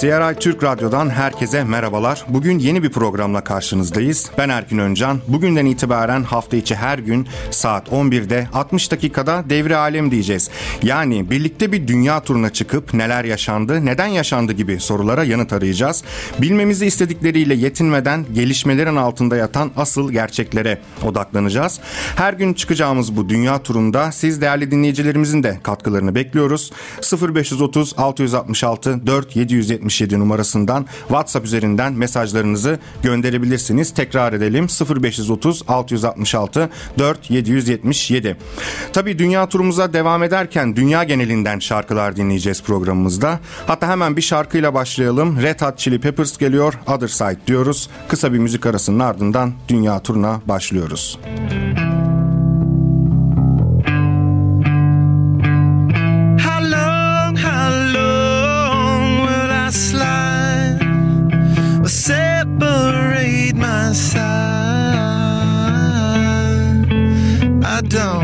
CRI Türk Radyo'dan herkese merhabalar. Bugün yeni bir programla karşınızdayız. Ben Erkin Öncan. Bugünden itibaren hafta içi her gün saat 11'de 60 dakikada devri alem diyeceğiz. Yani birlikte bir dünya turuna çıkıp neler yaşandı, neden yaşandı gibi sorulara yanıt arayacağız. Bilmemizi istedikleriyle yetinmeden gelişmelerin altında yatan asıl gerçeklere odaklanacağız. Her gün çıkacağımız bu dünya turunda siz değerli dinleyicilerimizin de katkılarını bekliyoruz. 0530 666 4 777 numarasından WhatsApp üzerinden mesajlarınızı gönderebilirsiniz. Tekrar edelim 0530 666 4 777. Tabi dünya turumuza devam ederken dünya genelinden şarkılar dinleyeceğiz programımızda. Hatta hemen bir şarkıyla başlayalım. Red Hot Chili Peppers geliyor. Other Side diyoruz. Kısa bir müzik arasının ardından dünya turuna başlıyoruz. Müzik don't.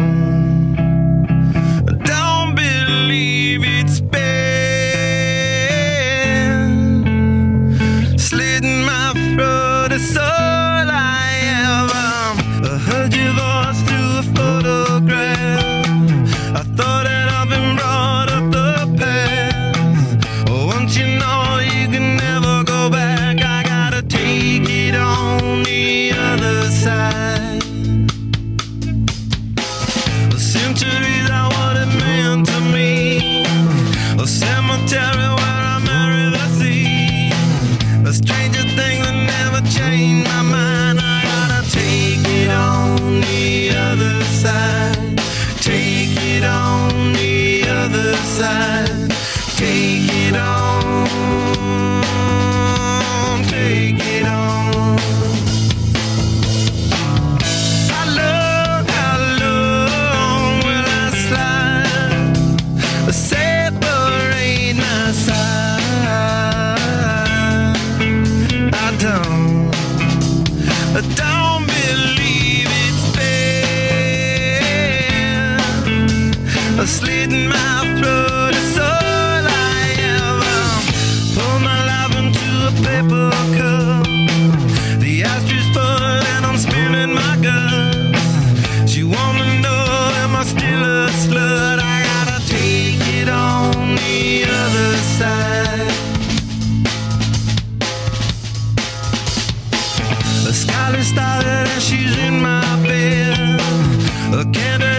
The sky is started and she's in my bed. A candle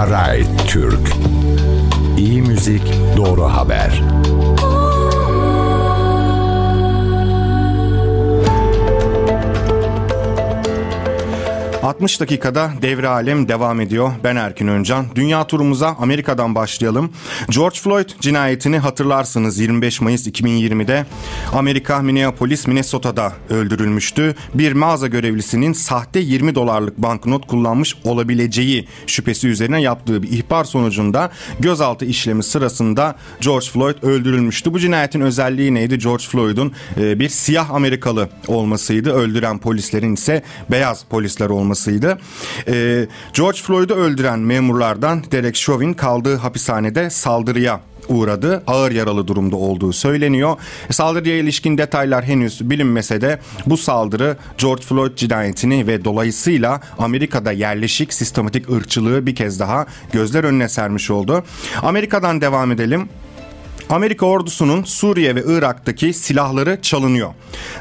CRI Türk 60 dakikada devre alem devam ediyor. Ben Erkin Öncan. Dünya turumuza Amerika'dan başlayalım. George Floyd cinayetini hatırlarsınız 25 Mayıs 2020'de Amerika Minneapolis Minnesota'da öldürülmüştü. Bir mağaza görevlisinin sahte 20 dolarlık banknot kullanmış olabileceği şüphesi üzerine yaptığı bir ihbar sonucunda gözaltı işlemi sırasında George Floyd öldürülmüştü. Bu cinayetin özelliği neydi? George Floyd'un e, bir siyah Amerikalı olmasıydı. Öldüren polislerin ise beyaz polisler olması olmasıydı. E, George Floyd'u öldüren memurlardan Derek Chauvin kaldığı hapishanede saldırıya uğradı. Ağır yaralı durumda olduğu söyleniyor. Saldırıya ilişkin detaylar henüz bilinmese de bu saldırı George Floyd cinayetini ve dolayısıyla Amerika'da yerleşik sistematik ırkçılığı bir kez daha gözler önüne sermiş oldu. Amerika'dan devam edelim. Amerika ordusunun Suriye ve Irak'taki silahları çalınıyor.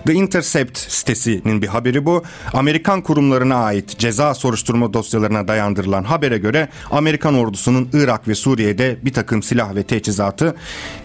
The Intercept sitesinin bir haberi bu. Amerikan kurumlarına ait ceza soruşturma dosyalarına dayandırılan habere göre Amerikan ordusunun Irak ve Suriye'de bir takım silah ve teçhizatı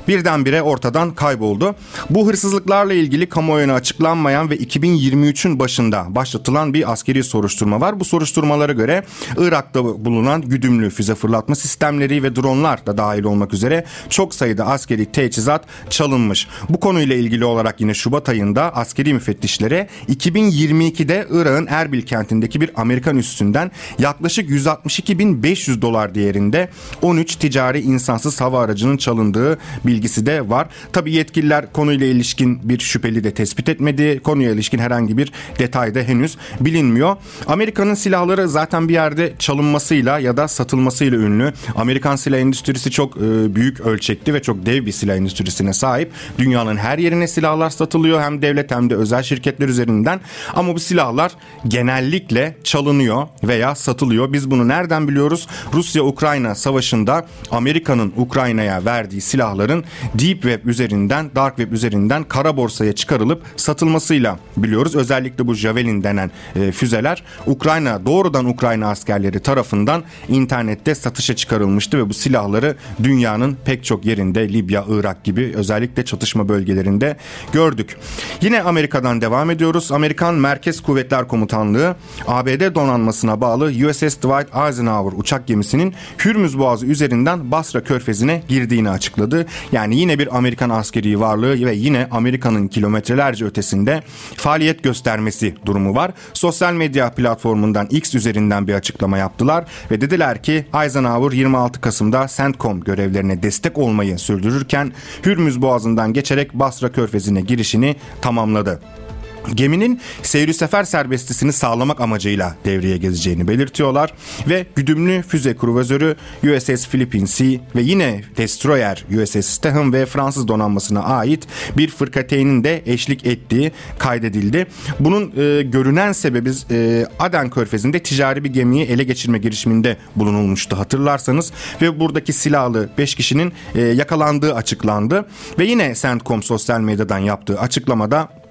birdenbire ortadan kayboldu. Bu hırsızlıklarla ilgili kamuoyuna açıklanmayan ve 2023'ün başında başlatılan bir askeri soruşturma var. Bu soruşturmalara göre Irak'ta bulunan güdümlü füze fırlatma sistemleri ve dronlar da dahil olmak üzere çok sayıda askeri teçhizat çalınmış. Bu konuyla ilgili olarak yine Şubat ayında askeri müfettişlere 2022'de Irak'ın Erbil kentindeki bir Amerikan üssünden yaklaşık 162.500 dolar değerinde 13 ticari insansız hava aracının çalındığı bir bilgisi de var. Tabi yetkililer konuyla ilişkin bir şüpheli de tespit etmedi. Konuya ilişkin herhangi bir detay da henüz bilinmiyor. Amerika'nın silahları zaten bir yerde çalınmasıyla ya da satılmasıyla ünlü. Amerikan silah endüstrisi çok e, büyük ölçekli ve çok dev bir silah endüstrisine sahip. Dünyanın her yerine silahlar satılıyor hem devlet hem de özel şirketler üzerinden. Ama bu silahlar genellikle çalınıyor veya satılıyor. Biz bunu nereden biliyoruz? Rusya-Ukrayna savaşında Amerika'nın Ukrayna'ya verdiği silahların Deep Web üzerinden, Dark Web üzerinden kara borsaya çıkarılıp satılmasıyla biliyoruz. Özellikle bu Javelin denen e, füzeler Ukrayna doğrudan Ukrayna askerleri tarafından internette satışa çıkarılmıştı ve bu silahları dünyanın pek çok yerinde Libya, Irak gibi özellikle çatışma bölgelerinde gördük. Yine Amerika'dan devam ediyoruz. Amerikan Merkez Kuvvetler Komutanlığı ABD donanmasına bağlı USS Dwight Eisenhower uçak gemisinin Hürmüz Boğazı üzerinden Basra Körfezi'ne girdiğini açıkladı. Yani yine bir Amerikan askeri varlığı ve yine Amerika'nın kilometrelerce ötesinde faaliyet göstermesi durumu var. Sosyal medya platformundan X üzerinden bir açıklama yaptılar ve dediler ki Eisenhower 26 Kasım'da CENTCOM görevlerine destek olmayı sürdürürken Hürmüz Boğazı'ndan geçerek Basra Körfezi'ne girişini tamamladı. Geminin seyri sefer serbestisini sağlamak amacıyla devreye gezeceğini belirtiyorlar ve güdümlü füze kruvazörü USS Philippine ve yine destroyer USS Steham ve Fransız donanmasına ait bir fırkateynin de eşlik ettiği kaydedildi. Bunun e, görünen sebebi e, Aden Körfezi'nde ticari bir gemiyi ele geçirme girişiminde bulunulmuştu hatırlarsanız ve buradaki silahlı 5 kişinin e, yakalandığı açıklandı ve yine CENTCOM sosyal medyadan yaptığı açıklamada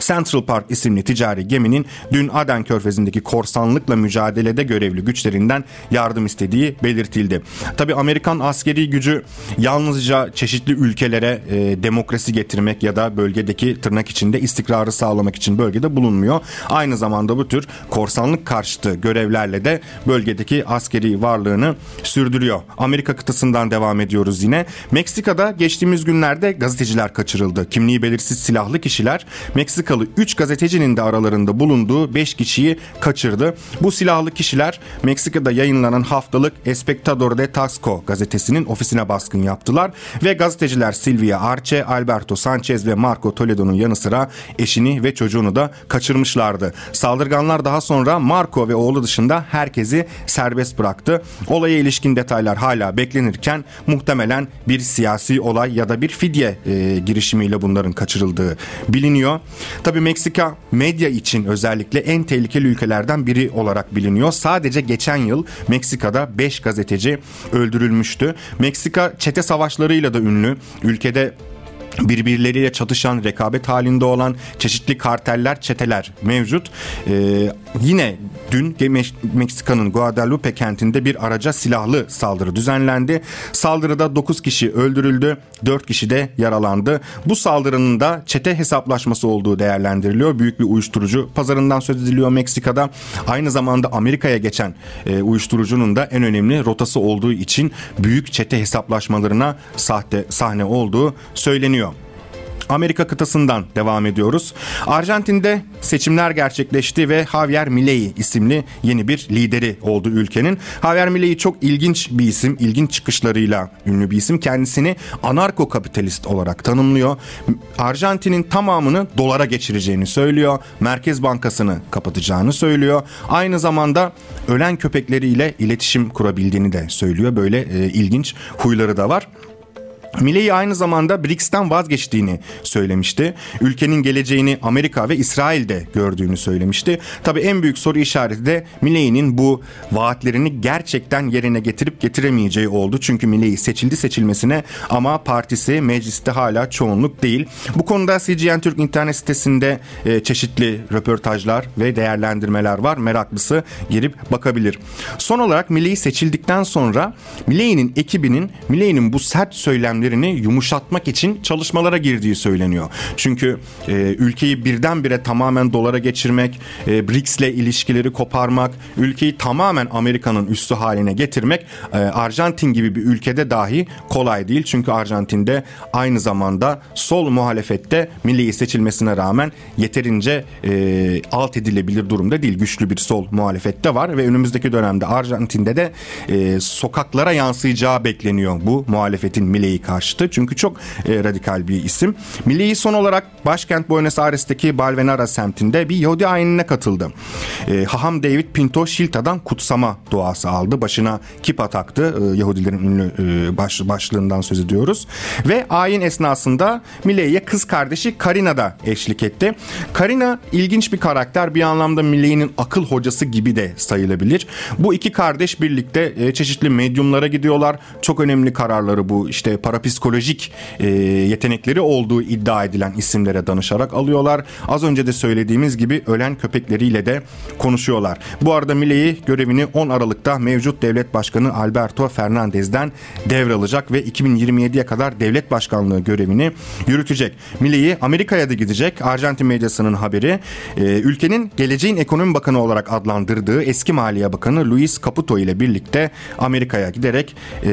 Central Park isimli ticari geminin dün Aden Körfezi'ndeki korsanlıkla mücadelede görevli güçlerinden yardım istediği belirtildi. Tabi Amerikan askeri gücü yalnızca çeşitli ülkelere e, demokrasi getirmek ya da bölgedeki tırnak içinde istikrarı sağlamak için bölgede bulunmuyor. Aynı zamanda bu tür korsanlık karşıtı görevlerle de bölgedeki askeri varlığını sürdürüyor. Amerika kıtasından devam ediyoruz yine. Meksika'da geçtiğimiz günlerde gazeteciler kaçırıldı. Kimliği belirsiz silahlı kişiler Meksika Meksikalı 3 gazetecinin de aralarında bulunduğu 5 kişiyi kaçırdı. Bu silahlı kişiler Meksika'da yayınlanan haftalık Espectador de Taxco gazetesinin ofisine baskın yaptılar ve gazeteciler Silvia Arce, Alberto Sanchez ve Marco Toledo'nun yanı sıra eşini ve çocuğunu da kaçırmışlardı. Saldırganlar daha sonra Marco ve oğlu dışında herkesi serbest bıraktı. Olaya ilişkin detaylar hala beklenirken muhtemelen bir siyasi olay ya da bir fidye e, girişimiyle bunların kaçırıldığı biliniyor. Tabi Meksika medya için özellikle en tehlikeli ülkelerden biri olarak biliniyor. Sadece geçen yıl Meksika'da 5 gazeteci öldürülmüştü. Meksika çete savaşlarıyla da ünlü. Ülkede birbirleriyle çatışan, rekabet halinde olan çeşitli karteller, çeteler mevcut. Ee, yine dün Meksika'nın Guadalupe kentinde bir araca silahlı saldırı düzenlendi. Saldırıda 9 kişi öldürüldü, 4 kişi de yaralandı. Bu saldırının da çete hesaplaşması olduğu değerlendiriliyor. Büyük bir uyuşturucu pazarından söz ediliyor Meksika'da. Aynı zamanda Amerika'ya geçen e, uyuşturucunun da en önemli rotası olduğu için büyük çete hesaplaşmalarına sahte sahne olduğu söyleniyor. Amerika kıtasından devam ediyoruz. Arjantin'de seçimler gerçekleşti ve Javier Milei isimli yeni bir lideri oldu ülkenin. Javier Milei çok ilginç bir isim, ilginç çıkışlarıyla ünlü bir isim. Kendisini anarko kapitalist olarak tanımlıyor. Arjantin'in tamamını dolara geçireceğini söylüyor. Merkez Bankası'nı kapatacağını söylüyor. Aynı zamanda ölen köpekleriyle iletişim kurabildiğini de söylüyor. Böyle e, ilginç huyları da var. Milley aynı zamanda BRICS'ten vazgeçtiğini söylemişti. Ülkenin geleceğini Amerika ve İsrail'de gördüğünü söylemişti. Tabi en büyük soru işareti de Milley'nin bu vaatlerini gerçekten yerine getirip getiremeyeceği oldu. Çünkü Milley seçildi seçilmesine ama partisi mecliste hala çoğunluk değil. Bu konuda CGN Türk internet sitesinde e, çeşitli röportajlar ve değerlendirmeler var. Meraklısı girip bakabilir. Son olarak Milley seçildikten sonra Milley'nin ekibinin Milley'nin bu sert söylemleri problemlerini yumuşatmak için çalışmalara girdiği söyleniyor. Çünkü e, ülkeyi birdenbire tamamen dolara geçirmek, e, BRICS ile ilişkileri koparmak, ülkeyi tamamen Amerika'nın üssü haline getirmek e, Arjantin gibi bir ülkede dahi kolay değil. Çünkü Arjantin'de aynı zamanda sol muhalefette milli seçilmesine rağmen yeterince e, alt edilebilir durumda değil. Güçlü bir sol muhalefette var ve önümüzdeki dönemde Arjantin'de de e, sokaklara yansıyacağı bekleniyor bu muhalefetin Milley'i karşıtı. Çünkü çok e, radikal bir isim. Milli son olarak başkent Buenos Aires'teki Balvenara semtinde bir Yahudi ayinine katıldı. E, Haham David Pinto Şilta'dan kutsama duası aldı. Başına kipa taktı. E, Yahudilerin ünlü e, baş, başlığından söz ediyoruz. Ve ayin esnasında Milley'e kız kardeşi Karina da eşlik etti. Karina ilginç bir karakter. Bir anlamda Milley'nin akıl hocası gibi de sayılabilir. Bu iki kardeş birlikte e, çeşitli medyumlara gidiyorlar. Çok önemli kararları bu işte parapsikolojik e, yetenekleri olduğu iddia edilen isimlere danışarak alıyorlar. Az önce de söylediğimiz gibi ölen köpekleriyle de konuşuyorlar. Bu arada Milley görevini 10 Aralık'ta mevcut devlet başkanı Alberto Fernandez'den devralacak ve 2027'ye kadar devlet başkanlığı görevini yürütecek. Milley Amerika'ya da gidecek. Arjantin medyasının haberi e, ülkenin geleceğin ekonomi bakanı olarak adlandırdığı eski Maliye Bakanı Luis Caputo ile birlikte Amerika'ya giderek e,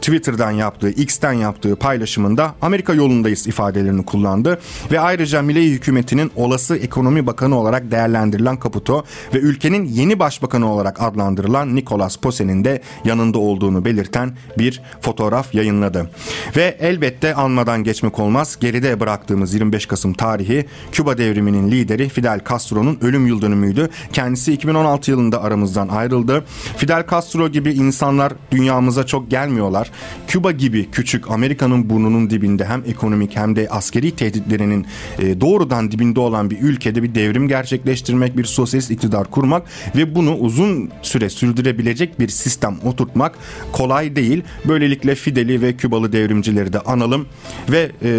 Twitter'dan yaptığı, X'ten yaptığı paylaşımında Amerika yolundayız ifadelerini kullandı ve ayrıca Milley hükümetinin olası ekonomi bakanı olarak değerlendirilen Caputo ve ülkenin yeni başbakanı olarak adlandırılan Nicolas Pose'nin de yanında olduğunu belirten bir fotoğraf yayınladı. Ve elbette anmadan geçmek olmaz geride bıraktığımız 25 Kasım tarihi Küba devriminin lideri Fidel Castro'nun ölüm yıl dönümüydü. Kendisi 2016 yılında aramızdan ayrıldı. Fidel Castro gibi insanlar dünyamıza çok gelmiyorlar. Küba gibi küçük Amerika'nın burnunun dibinde hem ekonomik hem de askeri tehditlerinin e, doğrudan dibinde olan bir ülkede bir devrim gerçekleştirmek, bir sosyalist iktidar kurmak ve bunu uzun süre sürdürebilecek bir sistem oturtmak kolay değil. Böylelikle Fidel'i ve Kübalı devrimcileri de analım ve e,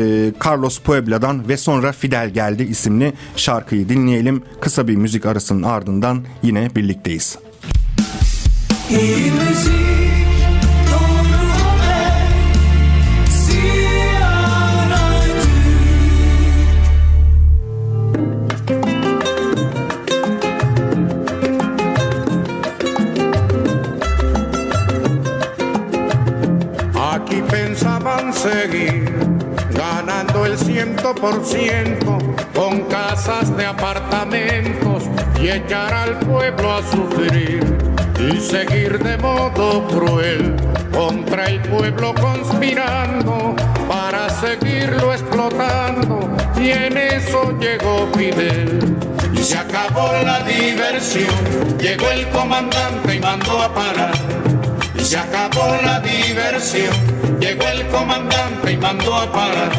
Carlos Puebla'dan ve sonra Fidel geldi isimli şarkıyı dinleyelim. Kısa bir müzik arasının ardından yine birlikteyiz. İyi müzik seguir ganando el ciento por ciento con casas de apartamentos y echar al pueblo a sufrir y seguir de modo cruel contra el pueblo conspirando para seguirlo explotando. Y en eso llegó Fidel. Y se acabó la diversión, llegó el comandante y mandó a parar se acabó la diversión. Llegó el comandante y mandó a parar.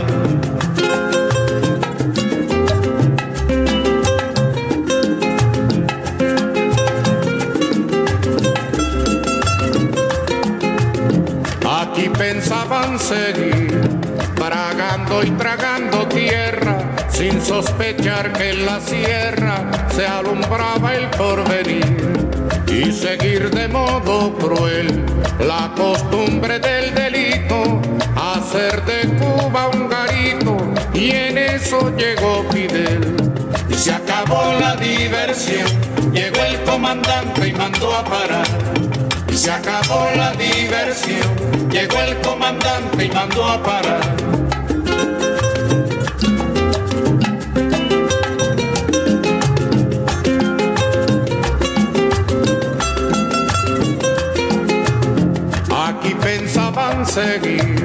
Aquí pensaban seguir, Bragan arando y tragando tierra, sin sospechar que en la sierra se alumbraba el porvenir y seguir de modo cruel la costumbre del delito, hacer de Cuba un garito y en eso llegó Fidel. Y se acabó la diversión, llegó el comandante y mandó a parar. Y se acabó la diversión, llegó el comandante y mandó a parar. Seguir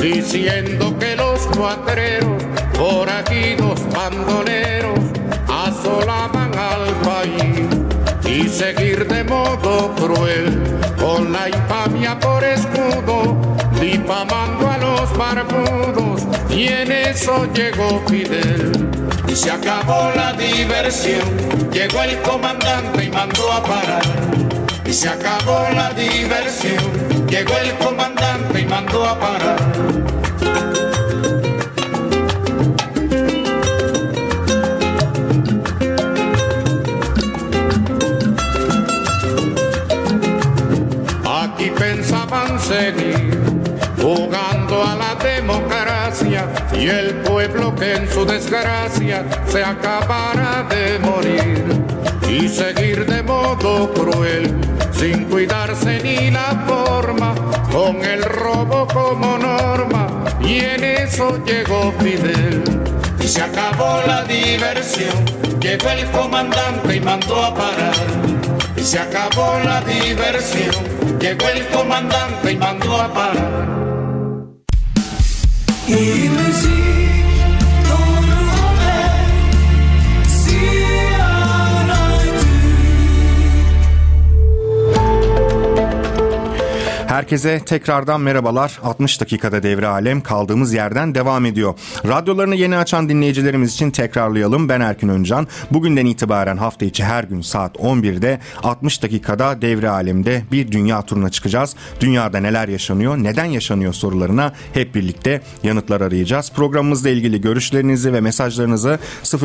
diciendo que los cuatreros, por aquí los bandoleros, asolaban al país y seguir de modo cruel con la infamia por escudo, difamando a los barbudos y en eso llegó Fidel. Y se acabó la diversión, llegó el comandante y mandó a parar. Se acabó la diversión, llegó el comandante y mandó a parar. Aquí pensaban seguir jugando a la democracia y el pueblo que en su desgracia se acabara de morir y seguir de modo cruel sin cuidarse ni la forma con el robo como norma y en eso llegó Fidel. Y se acabó la diversión llegó el comandante y mandó a parar. Y se acabó la diversión llegó el comandante y mandó a parar. İyi müzik Herkese tekrardan merhabalar. 60 dakikada devre alem kaldığımız yerden devam ediyor. Radyolarını yeni açan dinleyicilerimiz için tekrarlayalım. Ben Erkin Öncan. Bugünden itibaren hafta içi her gün saat 11'de 60 dakikada devre alemde bir dünya turuna çıkacağız. Dünyada neler yaşanıyor, neden yaşanıyor sorularına hep birlikte yanıtlar arayacağız. Programımızla ilgili görüşlerinizi ve mesajlarınızı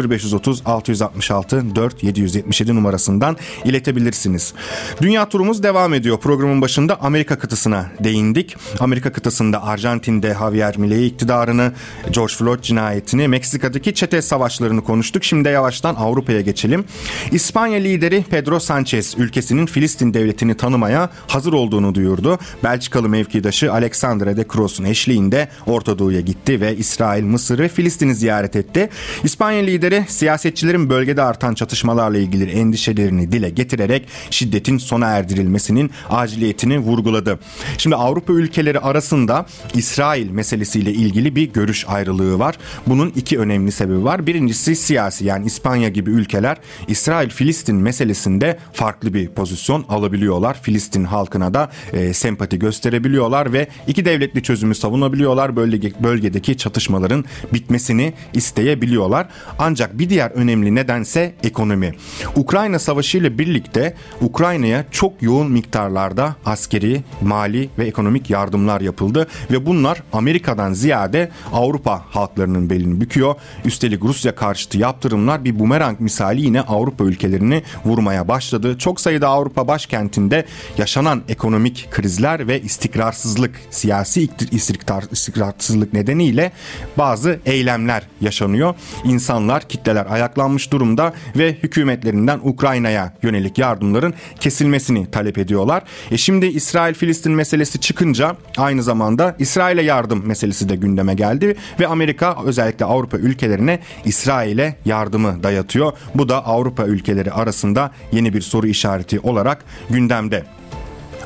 0530 666 4 777 numarasından iletebilirsiniz. Dünya turumuz devam ediyor. Programın başında Amerika kıtasına değindik. Amerika kıtasında Arjantin'de Javier Milei iktidarını, George Floyd cinayetini, Meksika'daki çete savaşlarını konuştuk. Şimdi yavaştan Avrupa'ya geçelim. İspanya lideri Pedro Sanchez ülkesinin Filistin devletini tanımaya hazır olduğunu duyurdu. Belçikalı mevkidaşı Alexandre de Croz'un eşliğinde Orta Doğu'ya gitti ve İsrail, Mısır ve Filistin'i ziyaret etti. İspanya lideri siyasetçilerin bölgede artan çatışmalarla ilgili endişelerini dile getirerek şiddetin sona erdirilmesinin aciliyetini vurguladı. Şimdi Avrupa ülkeleri arasında İsrail meselesiyle ilgili bir görüş ayrılığı var. Bunun iki önemli sebebi var. Birincisi siyasi yani İspanya gibi ülkeler İsrail-Filistin meselesinde farklı bir pozisyon alabiliyorlar. Filistin halkına da e, sempati gösterebiliyorlar ve iki devletli çözümü savunabiliyorlar. Bölge, bölgedeki çatışmaların bitmesini isteyebiliyorlar. Ancak bir diğer önemli nedense ekonomi. Ukrayna Savaşı ile birlikte Ukrayna'ya çok yoğun miktarlarda askeri, mali ve ekonomik yardımlar yapıldı ve bunlar Amerika'dan ziyade Avrupa halklarının belini büküyor. Üstelik Rusya karşıtı yaptırımlar bir bumerang misali yine Avrupa ülkelerini vurmaya başladı. Çok sayıda Avrupa başkentinde yaşanan ekonomik krizler ve istikrarsızlık, siyasi istikrar, istikrarsızlık nedeniyle bazı eylemler yaşanıyor. İnsanlar, kitleler ayaklanmış durumda ve hükümetlerinden Ukrayna'ya yönelik yardımların kesilmesini talep ediyorlar. E şimdi İsrail-Filistin meselesi çıkınca aynı zamanda İsrail'e yardım meselesi de gündeme geldi ve Amerika özellikle Avrupa ülkelerine İsrail'e yardımı dayatıyor. Bu da Avrupa ülkeleri arasında yeni bir soru işareti olarak gündemde.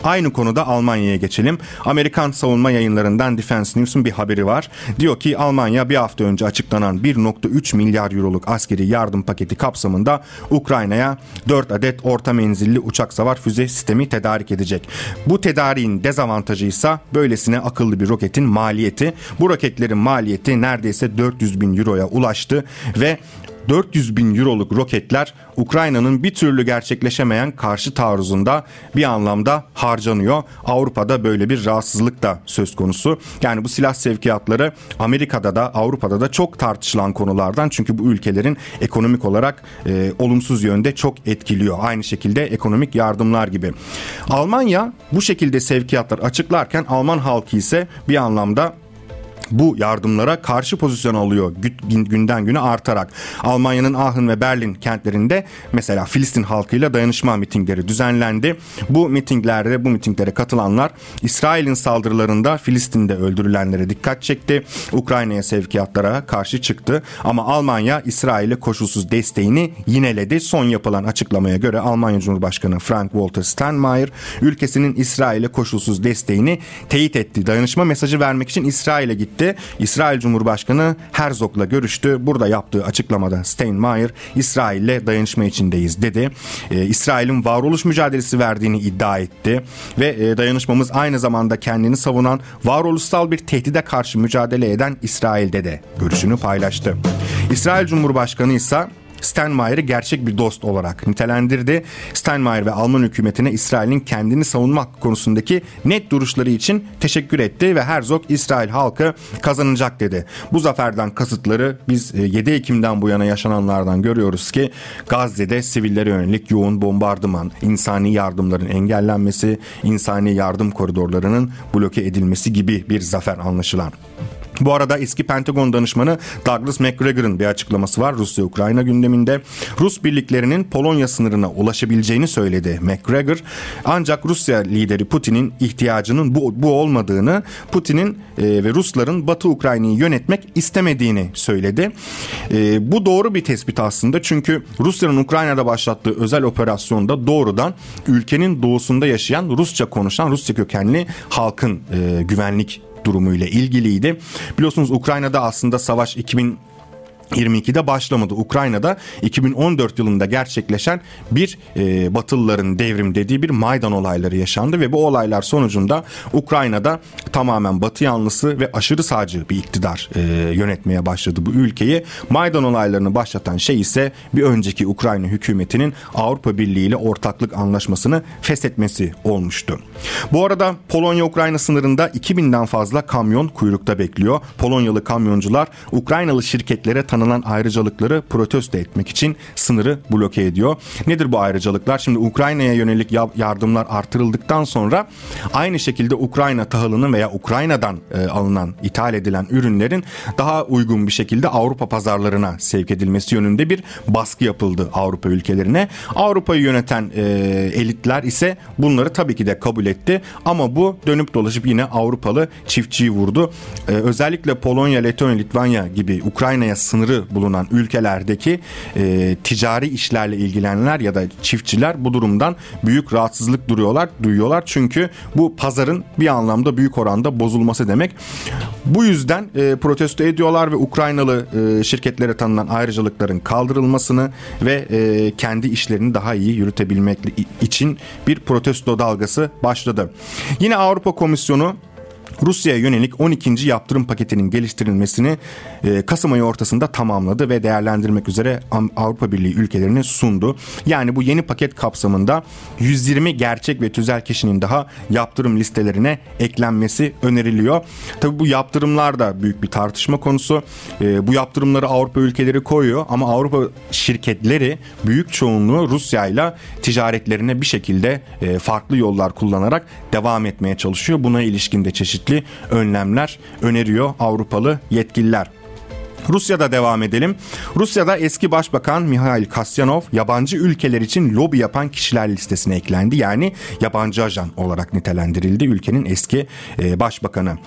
Aynı konuda Almanya'ya geçelim. Amerikan savunma yayınlarından Defense News'un bir haberi var. Diyor ki Almanya bir hafta önce açıklanan 1.3 milyar euroluk askeri yardım paketi kapsamında Ukrayna'ya 4 adet orta menzilli uçak savar füze sistemi tedarik edecek. Bu tedariğin dezavantajı ise böylesine akıllı bir roketin maliyeti. Bu roketlerin maliyeti neredeyse 400 bin euroya ulaştı ve 400 bin euroluk roketler Ukrayna'nın bir türlü gerçekleşemeyen karşı taarruzunda bir anlamda harcanıyor. Avrupa'da böyle bir rahatsızlık da söz konusu. Yani bu silah sevkiyatları Amerika'da da Avrupa'da da çok tartışılan konulardan. Çünkü bu ülkelerin ekonomik olarak e, olumsuz yönde çok etkiliyor. Aynı şekilde ekonomik yardımlar gibi. Almanya bu şekilde sevkiyatlar açıklarken Alman halkı ise bir anlamda bu yardımlara karşı pozisyon alıyor günden güne artarak. Almanya'nın Aachen ve Berlin kentlerinde mesela Filistin halkıyla dayanışma mitingleri düzenlendi. Bu mitinglerde bu mitinglere katılanlar İsrail'in saldırılarında Filistin'de öldürülenlere dikkat çekti. Ukrayna'ya sevkiyatlara karşı çıktı. Ama Almanya İsrail'e koşulsuz desteğini yineledi. Son yapılan açıklamaya göre Almanya Cumhurbaşkanı Frank-Walter Steinmeier ülkesinin İsrail'e koşulsuz desteğini teyit etti. Dayanışma mesajı vermek için İsrail'e gitti gitti. İsrail Cumhurbaşkanı Herzog'la görüştü. Burada yaptığı açıklamada Steinmeier İsrail'le dayanışma içindeyiz dedi. Ee, İsrail'in varoluş mücadelesi verdiğini iddia etti ve e, dayanışmamız aynı zamanda kendini savunan varoluşsal bir tehdide karşı mücadele eden İsrail'de de görüşünü paylaştı. İsrail Cumhurbaşkanı ise Steinmeier'i gerçek bir dost olarak nitelendirdi. Steinmeier ve Alman hükümetine İsrail'in kendini savunmak konusundaki net duruşları için teşekkür etti ve Herzog İsrail halkı kazanacak dedi. Bu zaferden kasıtları biz 7 e, Ekim'den bu yana yaşananlardan görüyoruz ki Gazze'de sivillere yönelik yoğun bombardıman, insani yardımların engellenmesi, insani yardım koridorlarının bloke edilmesi gibi bir zafer anlaşılan. Bu arada eski Pentagon danışmanı Douglas McGregor'ın bir açıklaması var Rusya-Ukrayna gündeminde. Rus birliklerinin Polonya sınırına ulaşabileceğini söyledi McGregor. Ancak Rusya lideri Putin'in ihtiyacının bu, bu olmadığını, Putin'in e, ve Rusların Batı Ukrayna'yı yönetmek istemediğini söyledi. E, bu doğru bir tespit aslında çünkü Rusya'nın Ukrayna'da başlattığı özel operasyonda doğrudan ülkenin doğusunda yaşayan Rusça konuşan Rusya kökenli halkın e, güvenlik durumuyla ilgiliydi. Biliyorsunuz Ukrayna'da aslında savaş 2000 22'de başlamadı. Ukrayna'da 2014 yılında gerçekleşen bir e, Batılıların devrim dediği bir Maydan olayları yaşandı ve bu olaylar sonucunda Ukrayna'da tamamen Batı yanlısı ve aşırı sağcı bir iktidar e, yönetmeye başladı bu ülkeyi. Maydan olaylarını başlatan şey ise bir önceki Ukrayna hükümetinin Avrupa Birliği ile ortaklık anlaşmasını feshetmesi olmuştu. Bu arada Polonya-Ukrayna sınırında 2000'den fazla kamyon kuyrukta bekliyor. Polonyalı kamyoncular Ukraynalı şirketlere tanınan ayrıcalıkları protesto etmek için sınırı bloke ediyor. Nedir bu ayrıcalıklar? Şimdi Ukrayna'ya yönelik yardımlar artırıldıktan sonra aynı şekilde Ukrayna tahılının veya Ukrayna'dan e, alınan, ithal edilen ürünlerin daha uygun bir şekilde Avrupa pazarlarına sevk edilmesi yönünde bir baskı yapıldı Avrupa ülkelerine. Avrupa'yı yöneten e, elitler ise bunları tabii ki de kabul etti ama bu dönüp dolaşıp yine Avrupalı çiftçiyi vurdu. E, özellikle Polonya, Letonya, Litvanya gibi Ukrayna'ya sınır sınırı bulunan ülkelerdeki e, ticari işlerle ilgilenenler ya da çiftçiler bu durumdan büyük rahatsızlık duruyorlar, duyuyorlar. Çünkü bu pazarın bir anlamda büyük oranda bozulması demek. Bu yüzden e, protesto ediyorlar ve Ukraynalı e, şirketlere tanınan ayrıcalıkların kaldırılmasını ve e, kendi işlerini daha iyi yürütebilmek için bir protesto dalgası başladı. Yine Avrupa Komisyonu Rusya'ya yönelik 12. yaptırım paketinin geliştirilmesini e, Kasım ayı ortasında tamamladı ve değerlendirmek üzere Avrupa Birliği ülkelerine sundu. Yani bu yeni paket kapsamında 120 gerçek ve tüzel kişinin daha yaptırım listelerine eklenmesi öneriliyor. Tabi bu yaptırımlar da büyük bir tartışma konusu. E, bu yaptırımları Avrupa ülkeleri koyuyor ama Avrupa şirketleri büyük çoğunluğu Rusya ile ticaretlerine bir şekilde e, farklı yollar kullanarak devam etmeye çalışıyor. Buna ilişkin de çeşitli çeşitli önlemler öneriyor Avrupalı yetkililer. Rusya'da devam edelim. Rusya'da eski başbakan Mihail Kasyanov yabancı ülkeler için lobi yapan kişiler listesine eklendi. Yani yabancı ajan olarak nitelendirildi ülkenin eski e, başbakanı.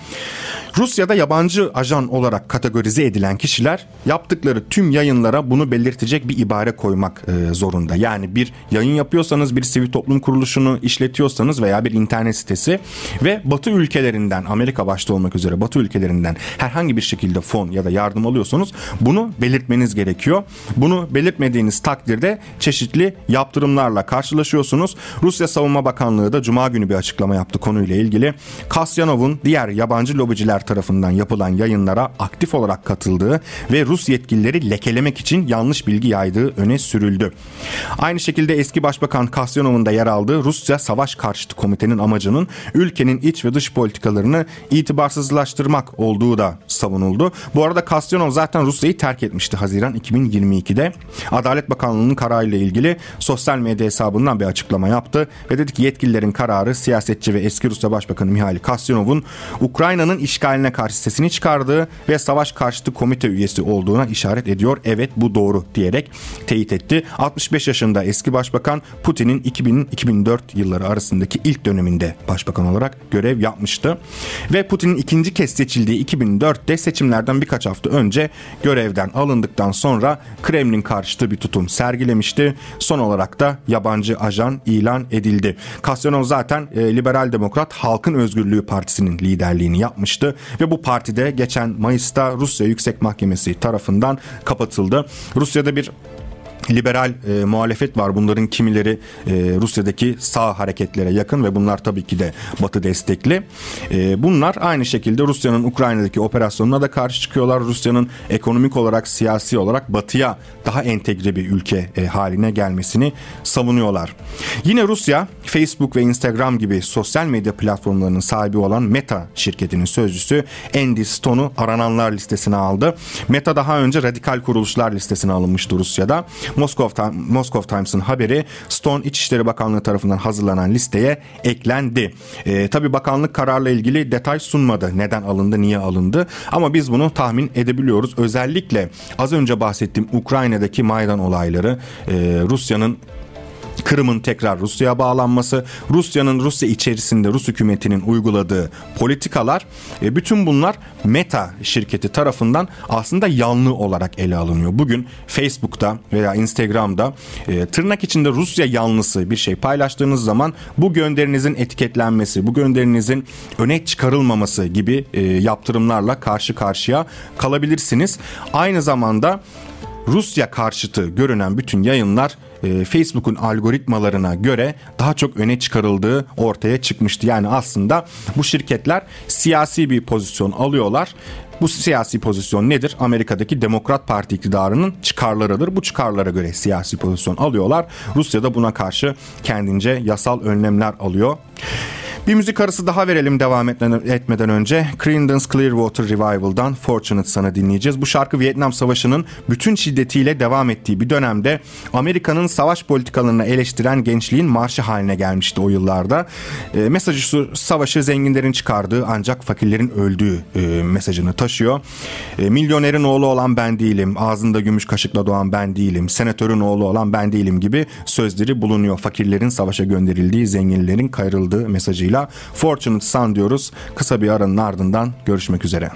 Rusya'da yabancı ajan olarak kategorize edilen kişiler yaptıkları tüm yayınlara bunu belirtecek bir ibare koymak e, zorunda. Yani bir yayın yapıyorsanız bir sivil toplum kuruluşunu işletiyorsanız veya bir internet sitesi ve Batı ülkelerinden Amerika başta olmak üzere Batı ülkelerinden herhangi bir şekilde fon ya da yardım alıyorsanız istiyorsanız bunu belirtmeniz gerekiyor. Bunu belirtmediğiniz takdirde çeşitli yaptırımlarla karşılaşıyorsunuz. Rusya Savunma Bakanlığı da Cuma günü bir açıklama yaptı konuyla ilgili. Kasyanov'un diğer yabancı lobiciler tarafından yapılan yayınlara aktif olarak katıldığı ve Rus yetkilileri lekelemek için yanlış bilgi yaydığı öne sürüldü. Aynı şekilde eski Başbakan Kasyanov'un da yer aldığı Rusya Savaş Karşıtı Komitenin amacının ülkenin iç ve dış politikalarını itibarsızlaştırmak olduğu da savunuldu. Bu arada Kasyanov zaten Rusya'yı terk etmişti Haziran 2022'de. Adalet Bakanlığı'nın kararıyla ilgili sosyal medya hesabından bir açıklama yaptı ve dedi ki yetkililerin kararı siyasetçi ve eski Rusya Başbakanı Mihail Kasyanov'un Ukrayna'nın işgaline karşı sesini çıkardığı ve savaş karşıtı komite üyesi olduğuna işaret ediyor. Evet bu doğru diyerek teyit etti. 65 yaşında eski başbakan Putin'in 2000-2004 yılları arasındaki ilk döneminde başbakan olarak görev yapmıştı. Ve Putin'in ikinci kez seçildiği 2004'te seçimlerden birkaç hafta önce görevden alındıktan sonra Kremlin karşıtı bir tutum sergilemişti. Son olarak da yabancı ajan ilan edildi. Kasyanov zaten e, Liberal Demokrat Halkın Özgürlüğü Partisi'nin liderliğini yapmıştı ve bu partide geçen Mayıs'ta Rusya Yüksek Mahkemesi tarafından kapatıldı. Rusya'da bir liberal e, muhalefet var. Bunların kimileri e, Rusya'daki sağ hareketlere yakın ve bunlar tabii ki de Batı destekli. E, bunlar aynı şekilde Rusya'nın Ukrayna'daki operasyonuna da karşı çıkıyorlar. Rusya'nın ekonomik olarak, siyasi olarak Batı'ya daha entegre bir ülke e, haline gelmesini savunuyorlar. Yine Rusya, Facebook ve Instagram gibi sosyal medya platformlarının sahibi olan Meta şirketinin sözcüsü Andy Stone'u arananlar listesine aldı. Meta daha önce radikal kuruluşlar listesine alınmıştı Rusya'da. Moscow, Time, Moscow Times'ın haberi Stone İçişleri Bakanlığı tarafından hazırlanan listeye eklendi. E, Tabi bakanlık kararla ilgili detay sunmadı. Neden alındı, niye alındı? Ama biz bunu tahmin edebiliyoruz. Özellikle az önce bahsettiğim Ukrayna'daki Maydan olayları, e, Rusya'nın Kırım'ın tekrar Rusya'ya bağlanması, Rusya'nın Rusya içerisinde Rus hükümetinin uyguladığı politikalar, e, bütün bunlar Meta şirketi tarafından aslında yanlı olarak ele alınıyor. Bugün Facebook'ta veya Instagram'da e, tırnak içinde Rusya yanlısı bir şey paylaştığınız zaman bu gönderinizin etiketlenmesi, bu gönderinizin öne çıkarılmaması gibi e, yaptırımlarla karşı karşıya kalabilirsiniz. Aynı zamanda Rusya karşıtı görünen bütün yayınlar e, Facebook'un algoritmalarına göre daha çok öne çıkarıldığı ortaya çıkmıştı. Yani aslında bu şirketler siyasi bir pozisyon alıyorlar. Bu siyasi pozisyon nedir? Amerika'daki Demokrat Parti iktidarının çıkarlarıdır. Bu çıkarlara göre siyasi pozisyon alıyorlar. Rusya da buna karşı kendince yasal önlemler alıyor. Bir müzik arası daha verelim devam etmeden önce. Creedence Clearwater Revival'dan Fortunate Son'ı dinleyeceğiz. Bu şarkı Vietnam Savaşı'nın bütün şiddetiyle devam ettiği bir dönemde Amerika'nın savaş politikalarını eleştiren gençliğin marşı haline gelmişti o yıllarda. E, mesajı savaşı zenginlerin çıkardığı ancak fakirlerin öldüğü e, mesajını taşıyor. E, milyonerin oğlu olan ben değilim, ağzında gümüş kaşıkla doğan ben değilim, senatörün oğlu olan ben değilim gibi sözleri bulunuyor. Fakirlerin savaşa gönderildiği, zenginlerin kayırıldığı mesajıyla Fortunate Son diyoruz. Kısa bir aranın ardından görüşmek üzere.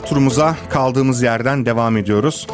Turumuza kaldığımız yerden devam ediyoruz.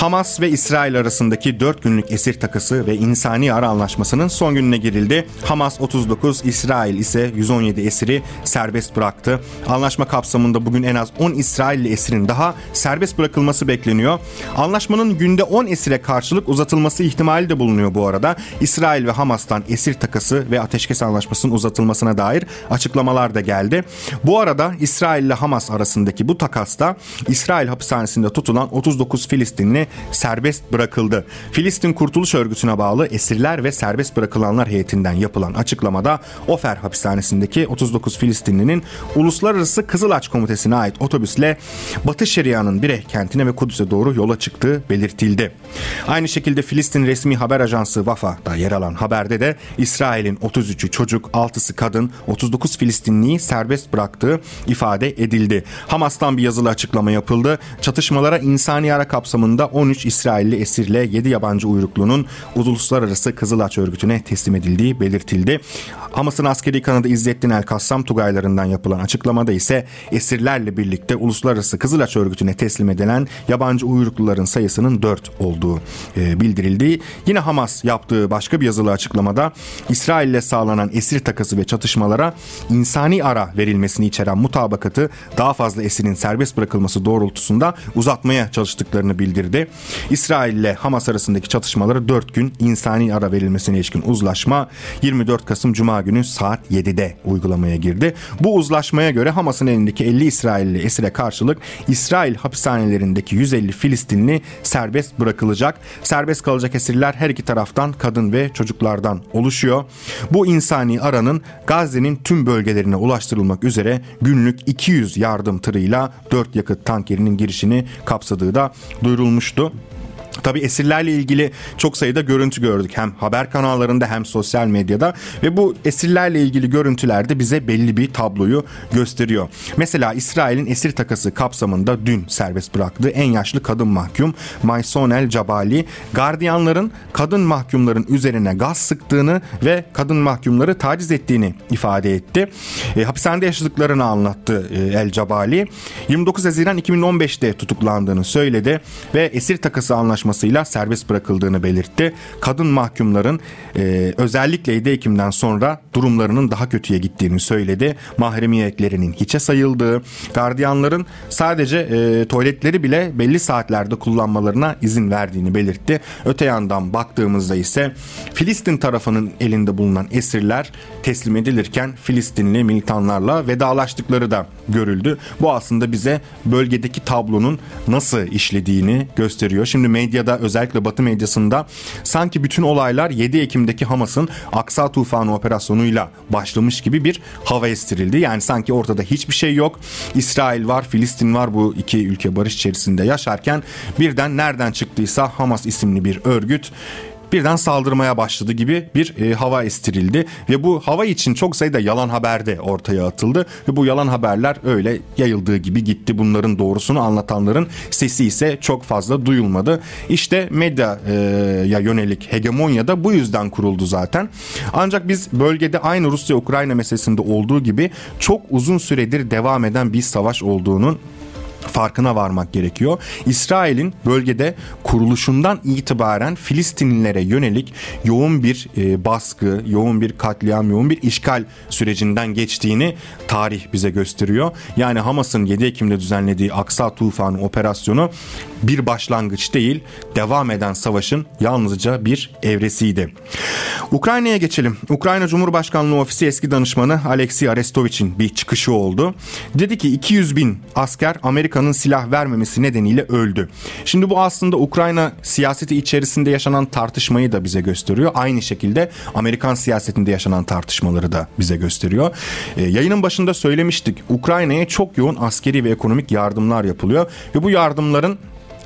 Hamas ve İsrail arasındaki 4 günlük esir takısı ve insani ara anlaşmasının son gününe girildi. Hamas 39, İsrail ise 117 esiri serbest bıraktı. Anlaşma kapsamında bugün en az 10 İsrailli esirin daha serbest bırakılması bekleniyor. Anlaşmanın günde 10 esire karşılık uzatılması ihtimali de bulunuyor bu arada. İsrail ve Hamas'tan esir takası ve ateşkes anlaşmasının uzatılmasına dair açıklamalar da geldi. Bu arada İsrail ile Hamas arasındaki bu takasta İsrail hapishanesinde tutulan 39 Filistinli serbest bırakıldı. Filistin Kurtuluş Örgütü'ne bağlı esirler ve serbest bırakılanlar heyetinden yapılan açıklamada Ofer hapishanesindeki 39 Filistinlinin Uluslararası Kızılaç Komitesi'ne ait otobüsle Batı Şeria'nın Bireh kentine ve Kudüs'e doğru yola çıktığı belirtildi. Aynı şekilde Filistin resmi haber ajansı Vafa'da yer alan haberde de İsrail'in 33'ü çocuk, 6'sı kadın, 39 Filistinliyi serbest bıraktığı ifade edildi. Hamas'tan bir yazılı açıklama yapıldı. Çatışmalara insani ara kapsamında 13 İsrailli esirle 7 yabancı uyruklunun Uluslararası Kızılaç Örgütü'ne teslim edildiği belirtildi. Hamas'ın askeri kanadı İzzettin El Kassam Tugaylarından yapılan açıklamada ise esirlerle birlikte Uluslararası Kızılaç Örgütü'ne teslim edilen yabancı uyrukluların sayısının 4 olduğu e, bildirildi. Yine Hamas yaptığı başka bir yazılı açıklamada İsrail ile sağlanan esir takası ve çatışmalara insani ara verilmesini içeren mutabakatı daha fazla esirin serbest bırakılması doğrultusunda uzatmaya çalıştıklarını bildirdi. İsrail ile Hamas arasındaki çatışmalara 4 gün insani ara verilmesine ilişkin uzlaşma 24 Kasım Cuma günü saat 7'de uygulamaya girdi. Bu uzlaşmaya göre Hamas'ın elindeki 50 İsrailli esire karşılık İsrail hapishanelerindeki 150 Filistinli serbest bırakılacak. Serbest kalacak esirler her iki taraftan kadın ve çocuklardan oluşuyor. Bu insani aranın Gazze'nin tüm bölgelerine ulaştırılmak üzere günlük 200 yardım tırıyla 4 yakıt tankerinin girişini kapsadığı da Что? Tabi esirlerle ilgili çok sayıda görüntü gördük hem haber kanallarında hem sosyal medyada ve bu esirlerle ilgili görüntülerde bize belli bir tabloyu gösteriyor. Mesela İsrail'in esir takası kapsamında dün serbest bıraktığı en yaşlı kadın mahkum Mayson El Cabali gardiyanların kadın mahkumların üzerine gaz sıktığını ve kadın mahkumları taciz ettiğini ifade etti. E, hapishanede yaşadıklarını anlattı e, El Cabali. 29 Haziran 2015'te tutuklandığını söyledi ve esir takası anlaşmasıyla serbest bırakıldığını belirtti. Kadın mahkumların e, özellikle 7 Ekim'den sonra durumlarının daha kötüye gittiğini söyledi. Mahremiyetlerinin hiçe sayıldığı, gardiyanların sadece e, tuvaletleri bile belli saatlerde kullanmalarına izin verdiğini belirtti. Öte yandan baktığımızda ise Filistin tarafının elinde bulunan esirler teslim edilirken Filistinli militanlarla vedalaştıkları da görüldü. Bu aslında bize bölgedeki tablonun nasıl işlediğini gösteriyor. Şimdi medyada özellikle Batı medyasında sanki bütün olaylar 7 Ekim'deki Hamas'ın Aksa Tufanı operasyonuyla başlamış gibi bir hava estirildi. Yani sanki ortada hiçbir şey yok. İsrail var, Filistin var bu iki ülke barış içerisinde yaşarken birden nereden çıktıysa Hamas isimli bir örgüt birden saldırmaya başladı gibi bir e, hava estirildi ve bu hava için çok sayıda yalan haber de ortaya atıldı ve bu yalan haberler öyle yayıldığı gibi gitti. Bunların doğrusunu anlatanların sesi ise çok fazla duyulmadı. İşte medyaya yönelik hegemonya da bu yüzden kuruldu zaten. Ancak biz bölgede aynı Rusya-Ukrayna meselesinde olduğu gibi çok uzun süredir devam eden bir savaş olduğunun farkına varmak gerekiyor. İsrail'in bölgede kuruluşundan itibaren Filistinlilere yönelik yoğun bir e, baskı, yoğun bir katliam, yoğun bir işgal sürecinden geçtiğini tarih bize gösteriyor. Yani Hamas'ın 7 Ekim'de düzenlediği Aksa Tufanı operasyonu bir başlangıç değil, devam eden savaşın yalnızca bir evresiydi. Ukrayna'ya geçelim. Ukrayna Cumhurbaşkanlığı Ofisi eski danışmanı Alexey Arestovich'in bir çıkışı oldu. Dedi ki 200 bin asker Amerika'nın silah vermemesi nedeniyle öldü. Şimdi bu aslında Ukrayna siyaseti içerisinde yaşanan tartışmayı da bize gösteriyor. Aynı şekilde Amerikan siyasetinde yaşanan tartışmaları da bize gösteriyor. Ee, yayının başında söylemiştik. Ukrayna'ya çok yoğun askeri ve ekonomik yardımlar yapılıyor ve bu yardımların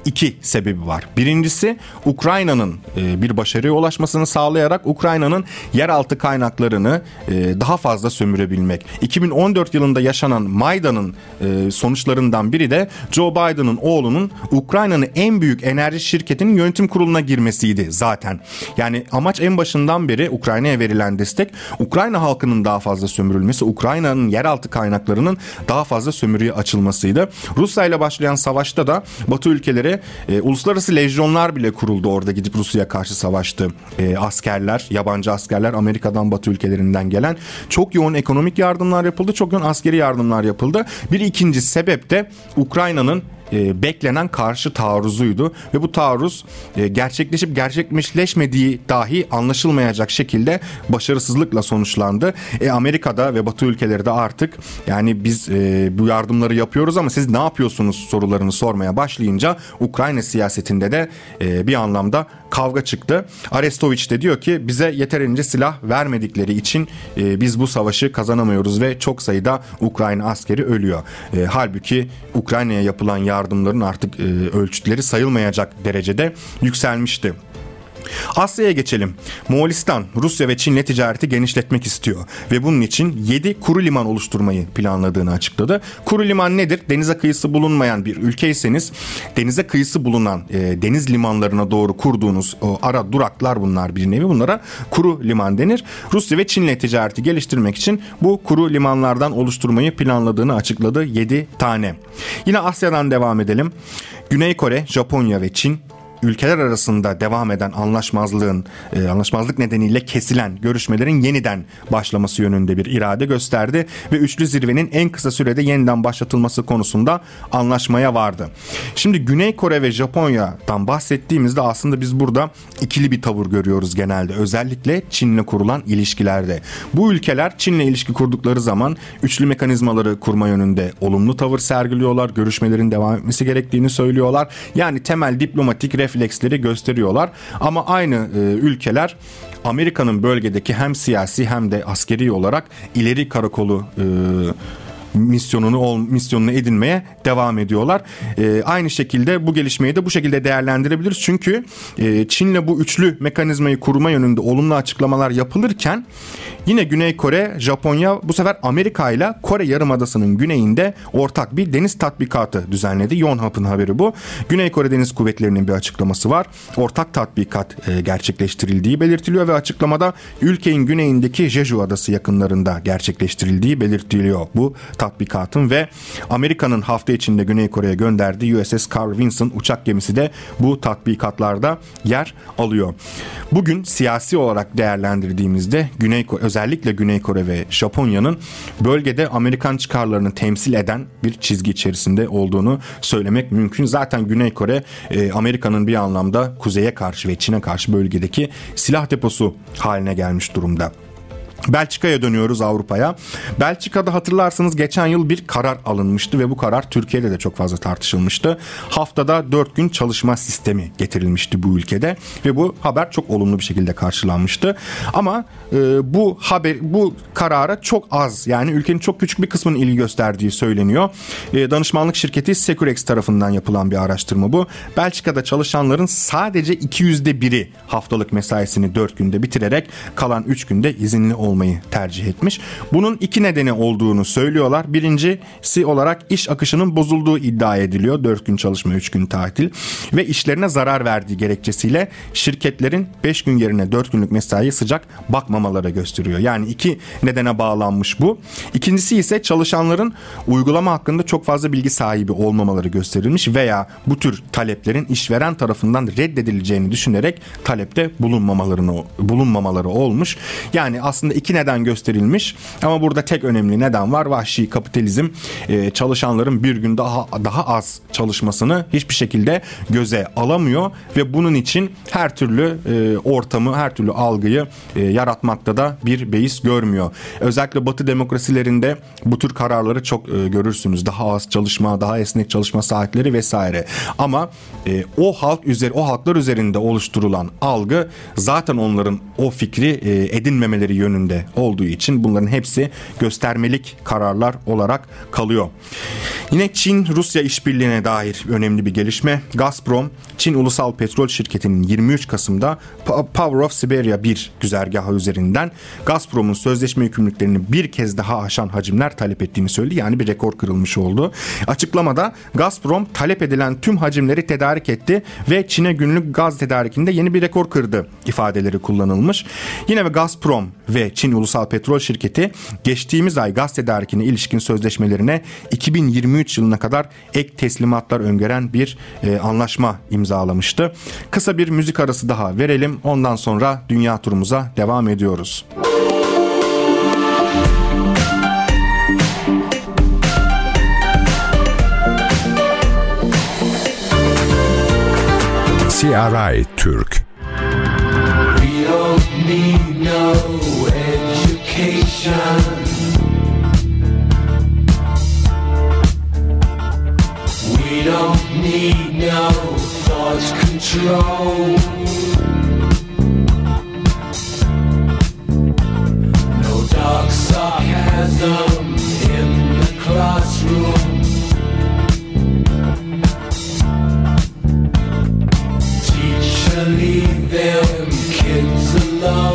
iki sebebi var. Birincisi Ukrayna'nın e, bir başarıya ulaşmasını sağlayarak Ukrayna'nın yeraltı kaynaklarını e, daha fazla sömürebilmek. 2014 yılında yaşanan Maydan'ın e, sonuçlarından biri de Joe Biden'ın oğlunun Ukrayna'nın en büyük enerji şirketinin yönetim kuruluna girmesiydi zaten. Yani amaç en başından beri Ukrayna'ya verilen destek Ukrayna halkının daha fazla sömürülmesi, Ukrayna'nın yeraltı kaynaklarının daha fazla sömürüye açılmasıydı. Rusya ile başlayan savaşta da Batı ülkeleri e, uluslararası lejyonlar bile kuruldu orada gidip Rusya'ya karşı savaştı. E, askerler, yabancı askerler Amerika'dan Batı ülkelerinden gelen çok yoğun ekonomik yardımlar yapıldı, çok yoğun askeri yardımlar yapıldı. Bir ikinci sebep de Ukrayna'nın e, beklenen karşı taarruzuydu ve bu taarruz e, gerçekleşip gerçekleşmediği dahi anlaşılmayacak şekilde başarısızlıkla sonuçlandı. E, Amerika'da ve Batı ülkeleri de artık yani biz e, bu yardımları yapıyoruz ama siz ne yapıyorsunuz sorularını sormaya başlayınca Ukrayna siyasetinde de e, bir anlamda kavga çıktı. Arestoviç de diyor ki bize yeterince silah vermedikleri için e, biz bu savaşı kazanamıyoruz ve çok sayıda Ukrayna askeri ölüyor. E, halbuki Ukrayna'ya yapılan yardımların artık e, ölçütleri sayılmayacak derecede yükselmişti. Asya'ya geçelim. Moğolistan, Rusya ve Çin'le ticareti genişletmek istiyor ve bunun için 7 kuru liman oluşturmayı planladığını açıkladı. Kuru liman nedir? Denize kıyısı bulunmayan bir ülkeyseniz denize kıyısı bulunan e, deniz limanlarına doğru kurduğunuz o ara duraklar bunlar bir nevi. Bunlara kuru liman denir. Rusya ve Çin'le ticareti geliştirmek için bu kuru limanlardan oluşturmayı planladığını açıkladı 7 tane. Yine Asya'dan devam edelim. Güney Kore, Japonya ve Çin ülkeler arasında devam eden anlaşmazlığın e, anlaşmazlık nedeniyle kesilen görüşmelerin yeniden başlaması yönünde bir irade gösterdi ve üçlü zirvenin en kısa sürede yeniden başlatılması konusunda anlaşmaya vardı. Şimdi Güney Kore ve Japonya'dan bahsettiğimizde aslında biz burada ikili bir tavır görüyoruz genelde. Özellikle Çin'le kurulan ilişkilerde. Bu ülkeler Çin'le ilişki kurdukları zaman üçlü mekanizmaları kurma yönünde olumlu tavır sergiliyorlar. Görüşmelerin devam etmesi gerektiğini söylüyorlar. Yani temel diplomatik refleksleri gösteriyorlar. Ama aynı e, ülkeler Amerika'nın bölgedeki hem siyasi hem de askeri olarak ileri karakolu e, misyonunu misyonunu edinmeye devam ediyorlar. E, aynı şekilde bu gelişmeyi de bu şekilde değerlendirebiliriz. Çünkü e, Çin'le bu üçlü mekanizmayı kurma yönünde olumlu açıklamalar yapılırken yine Güney Kore, Japonya bu sefer Amerika ile Kore Yarımadası'nın güneyinde ortak bir deniz tatbikatı düzenledi. Yonhap'ın haberi bu. Güney Kore Deniz Kuvvetleri'nin bir açıklaması var. Ortak tatbikat e, gerçekleştirildiği belirtiliyor ve açıklamada ülkenin güneyindeki Jeju Adası yakınlarında gerçekleştirildiği belirtiliyor bu tatbikatın ve Amerika'nın hafta içinde Güney Kore'ye gönderdiği USS Carl Vinson uçak gemisi de bu tatbikatlarda yer alıyor. Bugün siyasi olarak değerlendirdiğimizde Güney Kore, özellikle Güney Kore ve Japonya'nın bölgede Amerikan çıkarlarını temsil eden bir çizgi içerisinde olduğunu söylemek mümkün. Zaten Güney Kore e, Amerika'nın bir anlamda kuzeye karşı ve Çin'e karşı bölgedeki silah deposu haline gelmiş durumda. Belçika'ya dönüyoruz Avrupa'ya. Belçika'da hatırlarsanız geçen yıl bir karar alınmıştı ve bu karar Türkiye'de de çok fazla tartışılmıştı. Haftada 4 gün çalışma sistemi getirilmişti bu ülkede ve bu haber çok olumlu bir şekilde karşılanmıştı. Ama e, bu haber bu karara çok az yani ülkenin çok küçük bir kısmının ilgi gösterdiği söyleniyor. E, danışmanlık şirketi Securex tarafından yapılan bir araştırma bu. Belçika'da çalışanların sadece 200'de biri haftalık mesaisini 4 günde bitirerek kalan 3 günde izinli olmayı tercih etmiş. Bunun iki nedeni olduğunu söylüyorlar. Birincisi olarak iş akışının bozulduğu iddia ediliyor. 4 gün çalışma 3 gün tatil ve işlerine zarar verdiği gerekçesiyle şirketlerin 5 gün yerine 4 günlük mesaiye sıcak bakmamaları gösteriyor. Yani iki nedene bağlanmış bu. İkincisi ise çalışanların uygulama hakkında çok fazla bilgi sahibi olmamaları gösterilmiş veya bu tür taleplerin işveren tarafından reddedileceğini düşünerek talepte bulunmamalarını bulunmamaları olmuş. Yani aslında iki neden gösterilmiş ama burada tek önemli neden var. Vahşi kapitalizm e, çalışanların bir gün daha daha az çalışmasını hiçbir şekilde göze alamıyor ve bunun için her türlü e, ortamı, her türlü algıyı e, yaratmakta da bir beis görmüyor. Özellikle Batı demokrasilerinde bu tür kararları çok görürsünüz. Daha az çalışma, daha esnek çalışma saatleri vesaire. Ama o halk üzeri o halklar üzerinde oluşturulan algı zaten onların o fikri edinmemeleri yönünde önünde olduğu için bunların hepsi göstermelik kararlar olarak kalıyor. Yine Çin-Rusya işbirliğine dair önemli bir gelişme. Gazprom, Çin Ulusal Petrol Şirketi'nin 23 Kasım'da Power of Siberia 1 güzergahı üzerinden Gazprom'un sözleşme yükümlülüklerini bir kez daha aşan hacimler talep ettiğini söyledi. Yani bir rekor kırılmış oldu. Açıklamada Gazprom talep edilen tüm hacimleri tedarik etti ve Çin'e günlük gaz tedarikinde yeni bir rekor kırdı ifadeleri kullanılmış. Yine ve Gazprom ve Çin Ulusal Petrol Şirketi geçtiğimiz ay gaz tedarikine ilişkin sözleşmelerine 2023 yılına kadar ek teslimatlar öngören bir e, anlaşma imzalamıştı. Kısa bir müzik arası daha verelim. Ondan sonra dünya turumuza devam ediyoruz. CRI Türk We don't need no education. We don't need no thought control. No dark sarcasm in the classroom. Teacher, leave them kids alone.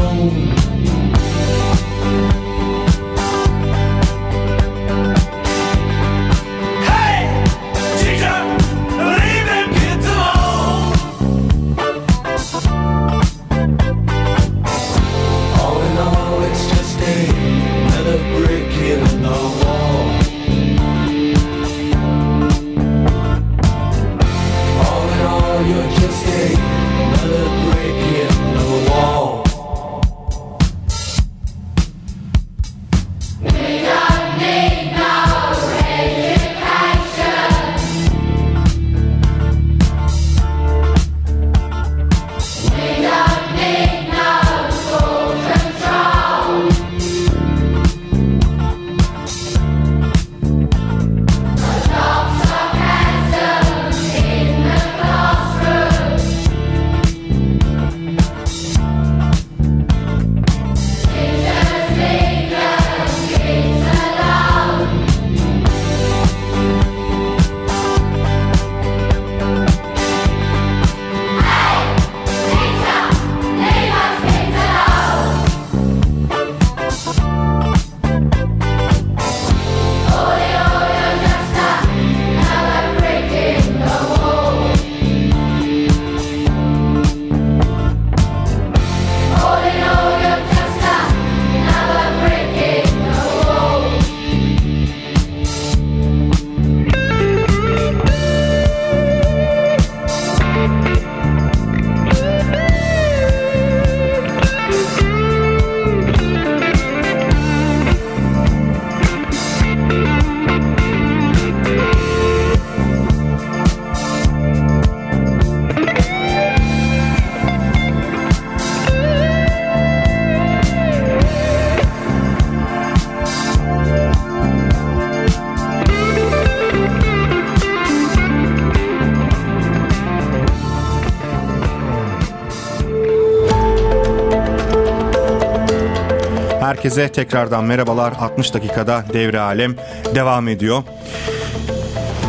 Herkese tekrardan merhabalar. 60 dakikada devre alem devam ediyor.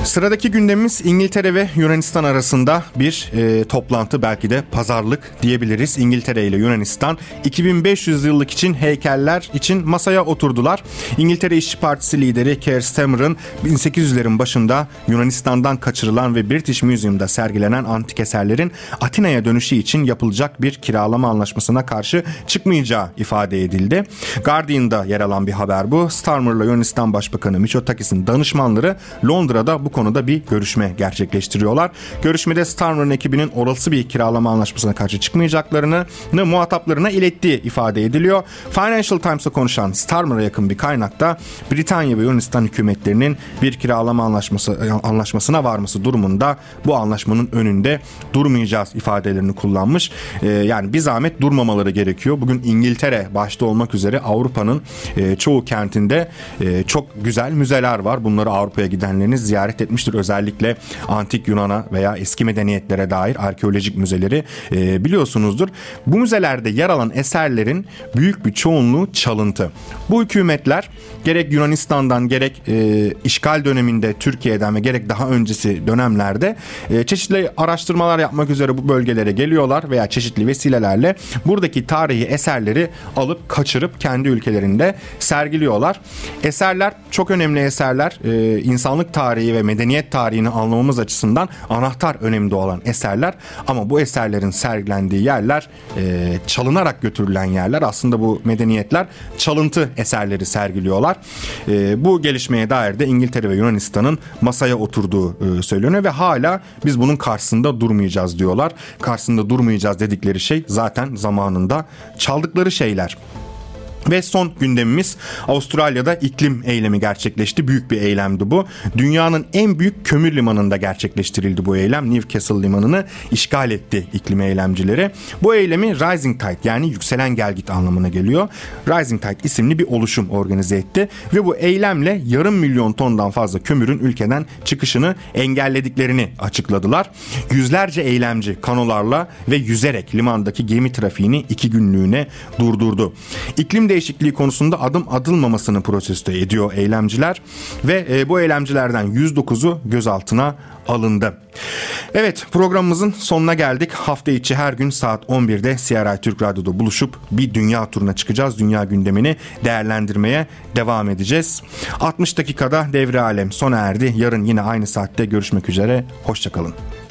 Sıradaki gündemimiz İngiltere ve Yunanistan arasında bir e, toplantı belki de pazarlık diyebiliriz. İngiltere ile Yunanistan 2500 yıllık için heykeller için masaya oturdular. İngiltere İşçi Partisi lideri Keir Starmer'ın 1800'lerin başında Yunanistan'dan kaçırılan ve British Museum'da sergilenen antik eserlerin Atina'ya dönüşü için yapılacak bir kiralama anlaşmasına karşı çıkmayacağı ifade edildi. Guardian'da yer alan bir haber bu. Starmer'la Yunanistan Başbakanı Mitsotakis'in danışmanları Londra'da bu konuda bir görüşme gerçekleştiriyorlar. Görüşmede Starmer'ın ekibinin olası bir kiralama anlaşmasına karşı çıkmayacaklarını muhataplarına ilettiği ifade ediliyor. Financial Times'a konuşan Starmer'a yakın bir kaynakta Britanya ve Yunanistan hükümetlerinin bir kiralama anlaşması anlaşmasına varması durumunda bu anlaşmanın önünde durmayacağız ifadelerini kullanmış. Ee, yani bir zahmet durmamaları gerekiyor. Bugün İngiltere başta olmak üzere Avrupa'nın e, çoğu kentinde e, çok güzel müzeler var. Bunları Avrupa'ya gidenleriniz ziyaret ziyaret etmiştir. Özellikle antik Yunan'a veya eski medeniyetlere dair arkeolojik müzeleri e, biliyorsunuzdur. Bu müzelerde yer alan eserlerin büyük bir çoğunluğu çalıntı. Bu hükümetler gerek Yunanistan'dan gerek e, işgal döneminde Türkiye'den ve gerek daha öncesi dönemlerde e, çeşitli araştırmalar yapmak üzere bu bölgelere geliyorlar veya çeşitli vesilelerle buradaki tarihi eserleri alıp kaçırıp kendi ülkelerinde sergiliyorlar. Eserler çok önemli eserler. E, insanlık tarihi ve medeniyet tarihini anlamamız açısından anahtar önemli olan eserler ama bu eserlerin sergilendiği yerler e, çalınarak götürülen yerler. Aslında bu medeniyetler çalıntı eserleri sergiliyorlar. E, bu gelişmeye dair de İngiltere ve Yunanistan'ın masaya oturduğu e, söyleniyor ve hala biz bunun karşısında durmayacağız diyorlar. Karşısında durmayacağız dedikleri şey zaten zamanında çaldıkları şeyler. Ve son gündemimiz Avustralya'da iklim eylemi gerçekleşti. Büyük bir eylemdi bu. Dünyanın en büyük kömür limanında gerçekleştirildi bu eylem. Newcastle limanını işgal etti iklim eylemcileri. Bu eylemi Rising Tide yani yükselen gelgit anlamına geliyor. Rising Tide isimli bir oluşum organize etti ve bu eylemle yarım milyon tondan fazla kömürün ülkeden çıkışını engellediklerini açıkladılar. Yüzlerce eylemci kanolarla ve yüzerek limandaki gemi trafiğini iki günlüğüne durdurdu. İklim değişikliği konusunda adım atılmamasını protesto ediyor eylemciler ve e, bu eylemcilerden 109'u gözaltına alındı. Evet programımızın sonuna geldik. Hafta içi her gün saat 11'de CRI Türk Radyo'da buluşup bir dünya turuna çıkacağız. Dünya gündemini değerlendirmeye devam edeceğiz. 60 dakikada devre alem sona erdi. Yarın yine aynı saatte görüşmek üzere. Hoşçakalın.